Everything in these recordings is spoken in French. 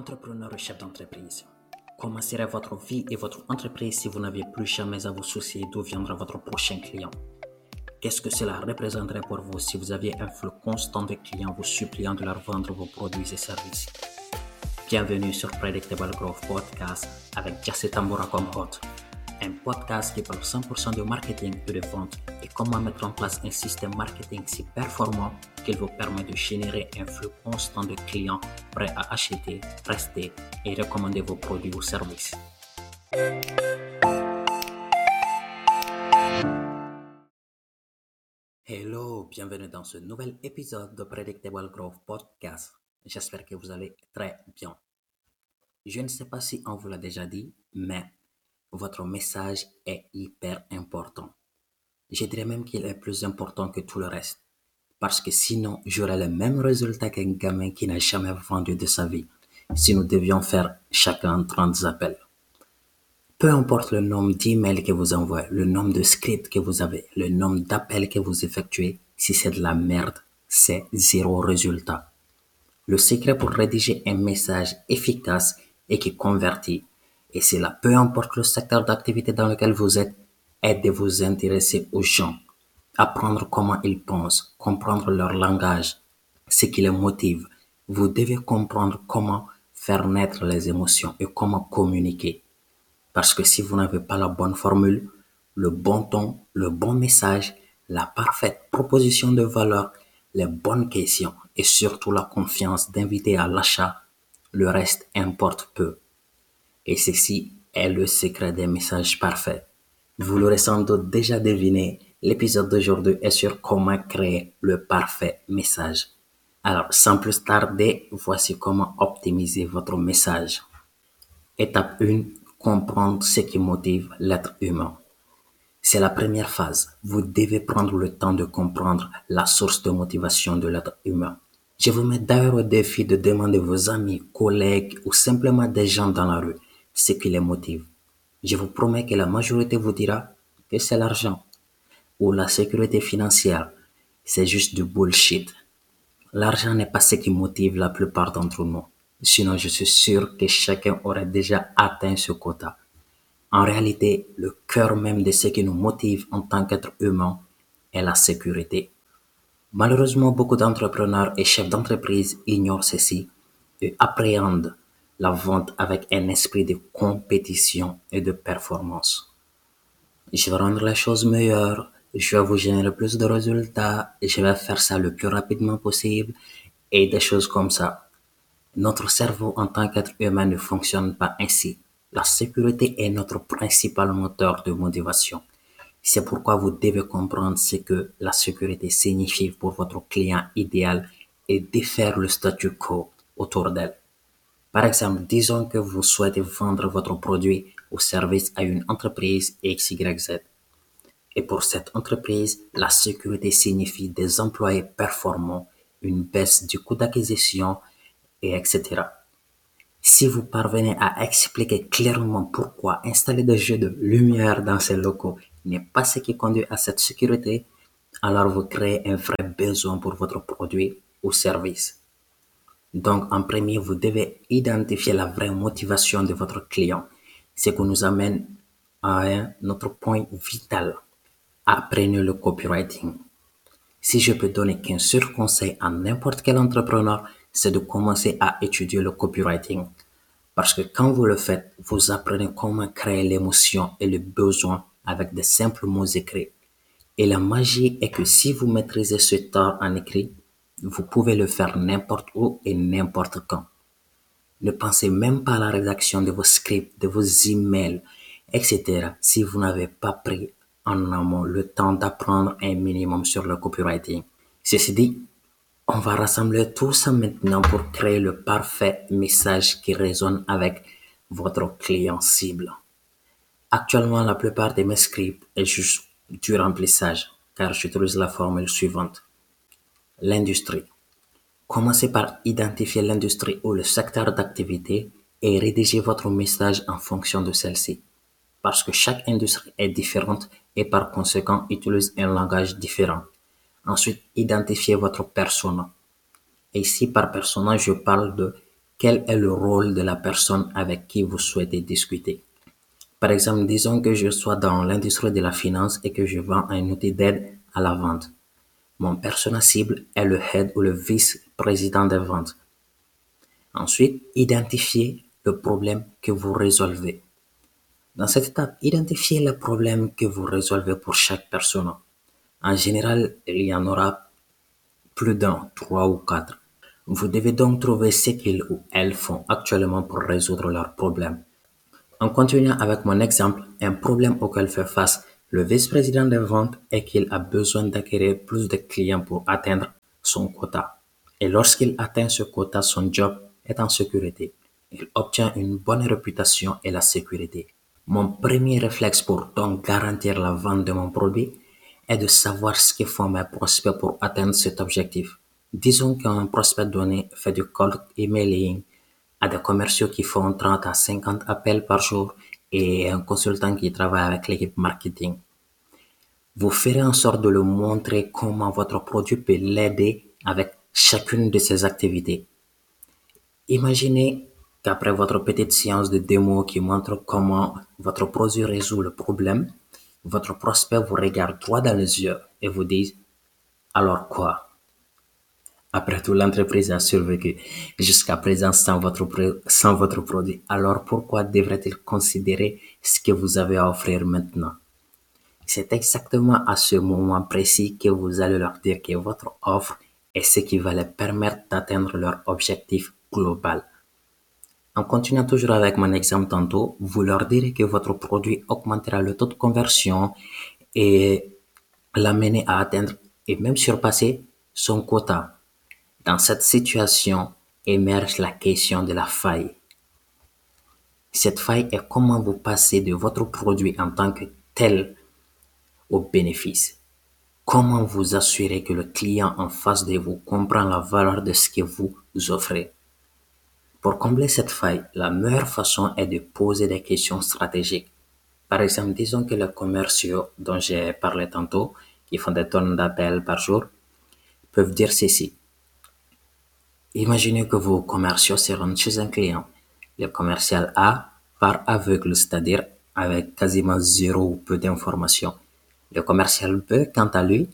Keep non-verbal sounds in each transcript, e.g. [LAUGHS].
Entrepreneur et chef d'entreprise, comment serait votre vie et votre entreprise si vous n'aviez plus jamais à vous soucier d'où viendra votre prochain client. Qu'est-ce que cela représenterait pour vous si vous aviez un flux constant de clients vous suppliant de leur vendre vos produits et services? Bienvenue sur Predictable Growth Podcast avec Jesse Tambora comme hôte un podcast qui parle 100% de marketing et de vente et comment mettre en place un système marketing si performant qu'il vous permet de générer un flux constant de clients prêts à acheter, rester et recommander vos produits ou services. Hello, bienvenue dans ce nouvel épisode de Predictable Growth Podcast. J'espère que vous allez très bien. Je ne sais pas si on vous l'a déjà dit, mais votre message est hyper important. Je dirais même qu'il est plus important que tout le reste. Parce que sinon, j'aurais le même résultat qu'un gamin qui n'a jamais vendu de sa vie si nous devions faire chacun 30 appels. Peu importe le nombre d'emails que vous envoyez, le nombre de scripts que vous avez, le nombre d'appels que vous effectuez, si c'est de la merde, c'est zéro résultat. Le secret pour rédiger un message efficace et qui convertit, et cela, peu importe le secteur d'activité dans lequel vous êtes, est de vous intéresser aux gens, apprendre comment ils pensent, comprendre leur langage, ce qui les motive. Vous devez comprendre comment faire naître les émotions et comment communiquer. Parce que si vous n'avez pas la bonne formule, le bon ton, le bon message, la parfaite proposition de valeur, les bonnes questions et surtout la confiance d'inviter à l'achat, le reste importe peu. Et ceci est le secret des messages parfaits. Vous l'aurez sans doute déjà deviné, l'épisode d'aujourd'hui est sur comment créer le parfait message. Alors, sans plus tarder, voici comment optimiser votre message. Étape 1. Comprendre ce qui motive l'être humain. C'est la première phase. Vous devez prendre le temps de comprendre la source de motivation de l'être humain. Je vous mets d'ailleurs au défi de demander à vos amis, collègues ou simplement des gens dans la rue ce qui les motive. Je vous promets que la majorité vous dira que c'est l'argent ou la sécurité financière. C'est juste du bullshit. L'argent n'est pas ce qui motive la plupart d'entre nous. Sinon, je suis sûr que chacun aurait déjà atteint ce quota. En réalité, le cœur même de ce qui nous motive en tant qu'être humain est la sécurité. Malheureusement, beaucoup d'entrepreneurs et chefs d'entreprise ignorent ceci et appréhendent la vente avec un esprit de compétition et de performance. Je vais rendre la chose meilleure, je vais vous générer plus de résultats, je vais faire ça le plus rapidement possible et des choses comme ça. Notre cerveau en tant qu'être humain ne fonctionne pas ainsi. La sécurité est notre principal moteur de motivation. C'est pourquoi vous devez comprendre ce que la sécurité signifie pour votre client idéal et défaire le statu quo autour d'elle. Par exemple, disons que vous souhaitez vendre votre produit ou service à une entreprise XYZ. Et pour cette entreprise, la sécurité signifie des employés performants, une baisse du coût d'acquisition, et etc. Si vous parvenez à expliquer clairement pourquoi installer des jeux de lumière dans ces locaux n'est pas ce qui conduit à cette sécurité, alors vous créez un vrai besoin pour votre produit ou service. Donc, en premier, vous devez identifier la vraie motivation de votre client, ce qui nous amène à un autre point vital. Apprenez le copywriting. Si je peux donner qu'un seul conseil à n'importe quel entrepreneur, c'est de commencer à étudier le copywriting. Parce que quand vous le faites, vous apprenez comment créer l'émotion et le besoin avec de simples mots écrits. Et la magie est que si vous maîtrisez ce art en écrit, vous pouvez le faire n'importe où et n'importe quand. Ne pensez même pas à la rédaction de vos scripts, de vos emails, etc. si vous n'avez pas pris en amont le temps d'apprendre un minimum sur le copywriting. Ceci dit, on va rassembler tout ça maintenant pour créer le parfait message qui résonne avec votre client cible. Actuellement, la plupart de mes scripts est juste du remplissage, car j'utilise la formule suivante. L'industrie. Commencez par identifier l'industrie ou le secteur d'activité et rédigez votre message en fonction de celle-ci. Parce que chaque industrie est différente et par conséquent utilise un langage différent. Ensuite, identifiez votre persona. Et ici, par persona, je parle de quel est le rôle de la personne avec qui vous souhaitez discuter. Par exemple, disons que je sois dans l'industrie de la finance et que je vends un outil d'aide à la vente. Mon persona cible est le head ou le vice-président des ventes. Ensuite, identifiez le problème que vous résolvez. Dans cette étape, identifiez le problème que vous résolvez pour chaque personne. En général, il y en aura plus d'un, trois ou quatre. Vous devez donc trouver ce qu'ils ou elles font actuellement pour résoudre leurs problèmes. En continuant avec mon exemple, un problème auquel fait face le vice-président des ventes est qu'il a besoin d'acquérir plus de clients pour atteindre son quota. Et lorsqu'il atteint ce quota, son job est en sécurité. Il obtient une bonne réputation et la sécurité. Mon premier réflexe pour donc garantir la vente de mon produit est de savoir ce que font mes prospects pour atteindre cet objectif. Disons qu'un prospect donné fait du cold emailing à des commerciaux qui font 30 à 50 appels par jour et un consultant qui travaille avec l'équipe marketing. Vous ferez en sorte de le montrer comment votre produit peut l'aider avec chacune de ces activités. Imaginez qu'après votre petite séance de démo qui montre comment votre produit résout le problème, votre prospect vous regarde droit dans les yeux et vous dit alors quoi? Après tout, l'entreprise a survécu jusqu'à présent sans votre, sans votre produit. Alors pourquoi devrait-il considérer ce que vous avez à offrir maintenant? C'est exactement à ce moment précis que vous allez leur dire que votre offre est ce qui va leur permettre d'atteindre leur objectif global. En continuant toujours avec mon exemple tantôt, vous leur direz que votre produit augmentera le taux de conversion et l'amener à atteindre et même surpasser son quota. Dans cette situation émerge la question de la faille. Cette faille est comment vous passez de votre produit en tant que tel au bénéfice. Comment vous assurer que le client en face de vous comprend la valeur de ce que vous offrez. Pour combler cette faille, la meilleure façon est de poser des questions stratégiques. Par exemple, disons que les commerciaux dont j'ai parlé tantôt, qui font des tonnes d'appels par jour, peuvent dire ceci. Imaginez que vos commerciaux se rendent chez un client. Le commercial A, par aveugle, c'est-à-dire avec quasiment zéro ou peu d'informations. Le commercial B, quant à lui,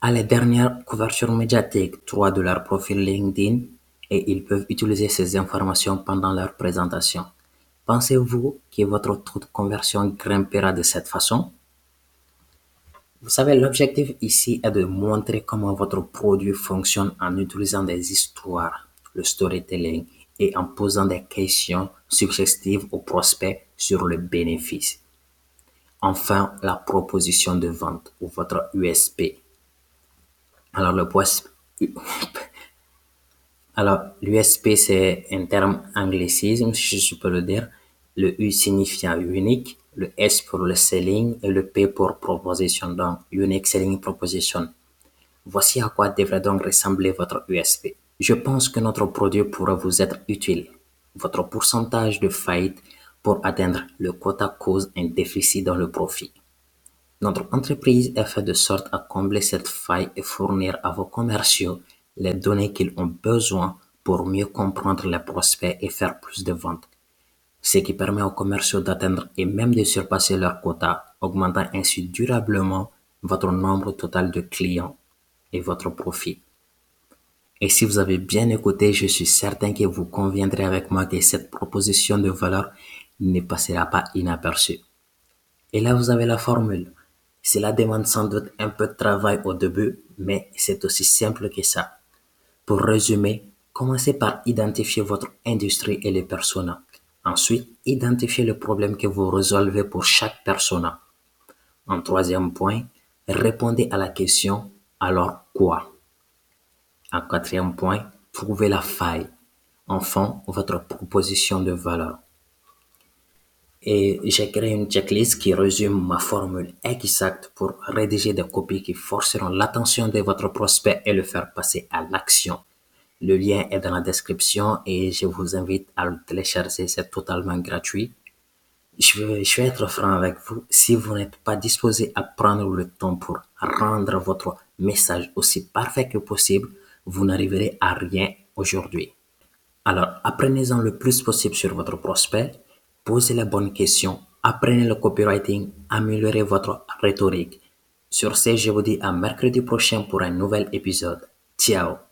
a les dernières couvertures médiatiques, trois de leur profil LinkedIn et ils peuvent utiliser ces informations pendant leur présentation. Pensez-vous que votre taux de conversion grimpera de cette façon? Vous savez, l'objectif ici est de montrer comment votre produit fonctionne en utilisant des histoires, le storytelling et en posant des questions suggestives aux prospects sur le bénéfice. Enfin, la proposition de vente ou votre USP. Alors, le [LAUGHS] alors, l'USP, c'est un terme anglicisme, si je peux le dire. Le U signifiant unique, le S pour le selling et le P pour proposition, donc unique selling proposition. Voici à quoi devrait donc ressembler votre USP. Je pense que notre produit pourra vous être utile. Votre pourcentage de faillite pour atteindre le quota cause un déficit dans le profit. Notre entreprise est faite de sorte à combler cette faille et fournir à vos commerciaux les données qu'ils ont besoin pour mieux comprendre les prospects et faire plus de ventes, ce qui permet aux commerciaux d'atteindre et même de surpasser leur quota, augmentant ainsi durablement votre nombre total de clients et votre profit. Et si vous avez bien écouté, je suis certain que vous conviendrez avec moi que cette proposition de valeur ne passera pas inaperçue. Et là, vous avez la formule. Cela demande sans doute un peu de travail au début, mais c'est aussi simple que ça. Pour résumer, commencez par identifier votre industrie et les personas. Ensuite, identifiez le problème que vous résolvez pour chaque persona. En troisième point, répondez à la question alors quoi? En quatrième point, trouvez la faille. Enfin, votre proposition de valeur. Et j'ai créé une checklist qui résume ma formule exacte pour rédiger des copies qui forceront l'attention de votre prospect et le faire passer à l'action. Le lien est dans la description et je vous invite à le télécharger, c'est totalement gratuit. Je vais, être franc avec vous, si vous n'êtes pas disposé à prendre le temps pour rendre votre message aussi parfait que possible, vous n'arriverez à rien aujourd'hui. Alors, apprenez-en le plus possible sur votre prospect, posez les bonnes questions, apprenez le copywriting, améliorez votre rhétorique. Sur ce, je vous dis à mercredi prochain pour un nouvel épisode. Ciao